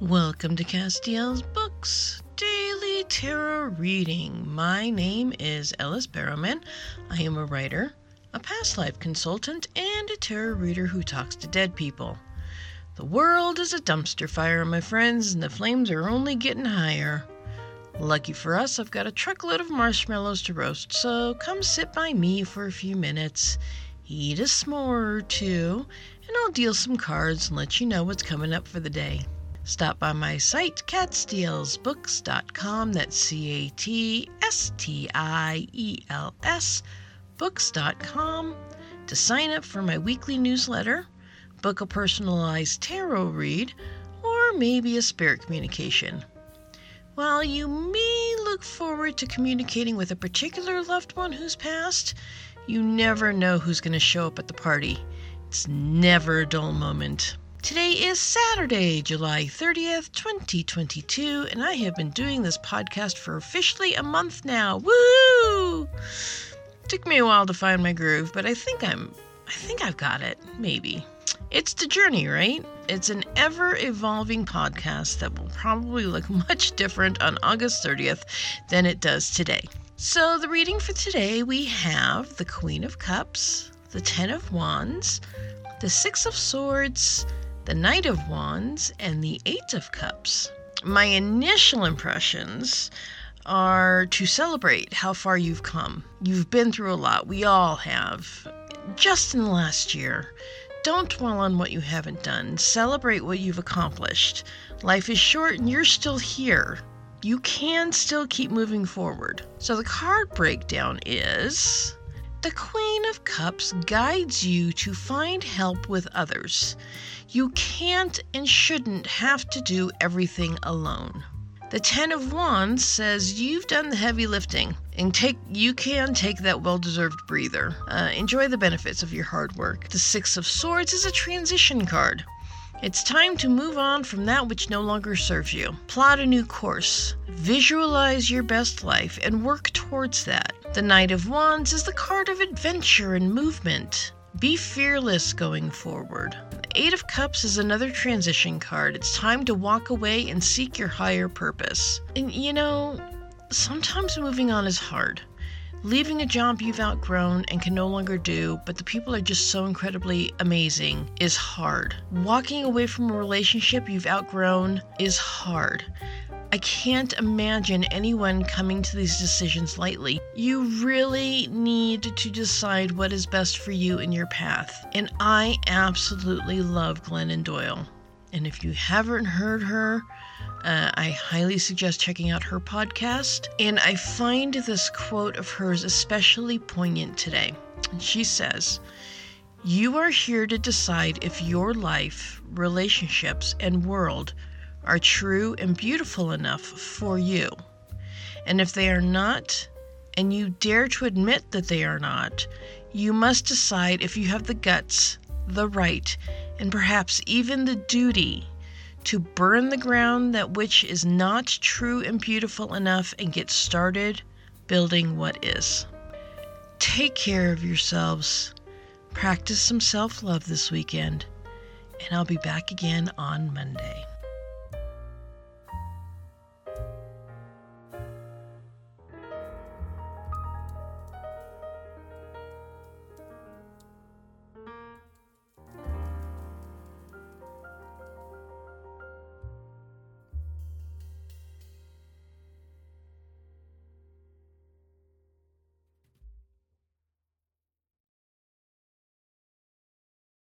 Welcome to Catstiel's Books Daily Tarot Reading. My name is Ellis Barrowman. I am a writer, a past life consultant, and a tarot reader who talks to dead people. The world is a dumpster fire, my friends, and the flames are only getting higher. Lucky for us, I've got a truckload of marshmallows to roast, so come sit by me for a few minutes, eat a s'more or two, and I'll deal some cards and let you know what's coming up for the day. Stop by my site, catstielsbooks.com. That's C A T S T I E L S books.com to sign up for my weekly newsletter, book a personalized tarot read, or maybe a spirit communication. While you may look forward to communicating with a particular loved one who's passed, you never know who's going to show up at the party. It's never a dull moment. Today is Saturday, July 30th, 2022, and I have been doing this podcast for officially a month now. Woo! Took me a while to find my groove, but I think I'm I think I've got it, maybe. It's the journey, right? It's an ever evolving podcast that will probably look much different on August 30th than it does today. So, the reading for today we have the Queen of Cups, the Ten of Wands, the Six of Swords, the Knight of Wands, and the Eight of Cups. My initial impressions are to celebrate how far you've come. You've been through a lot, we all have, just in the last year. Don't dwell on what you haven't done. Celebrate what you've accomplished. Life is short and you're still here. You can still keep moving forward. So the card breakdown is the Queen of Cups guides you to find help with others. You can't and shouldn't have to do everything alone. The Ten of Wands says you've done the heavy lifting and take you can take that well-deserved breather. Uh, enjoy the benefits of your hard work. The Six of Swords is a transition card. It's time to move on from that which no longer serves you. Plot a new course. Visualize your best life and work towards that. The Knight of Wands is the card of adventure and movement. Be fearless going forward. The Eight of Cups is another transition card. It's time to walk away and seek your higher purpose. And you know, sometimes moving on is hard. Leaving a job you've outgrown and can no longer do, but the people are just so incredibly amazing, is hard. Walking away from a relationship you've outgrown is hard. I can't imagine anyone coming to these decisions lightly. You really need to decide what is best for you in your path. And I absolutely love Glennon Doyle. And if you haven't heard her, uh, I highly suggest checking out her podcast. And I find this quote of hers especially poignant today. She says, You are here to decide if your life, relationships, and world are true and beautiful enough for you. And if they are not, and you dare to admit that they are not, you must decide if you have the guts, the right, and perhaps even the duty to burn the ground that which is not true and beautiful enough and get started building what is. Take care of yourselves. Practice some self love this weekend, and I'll be back again on Monday.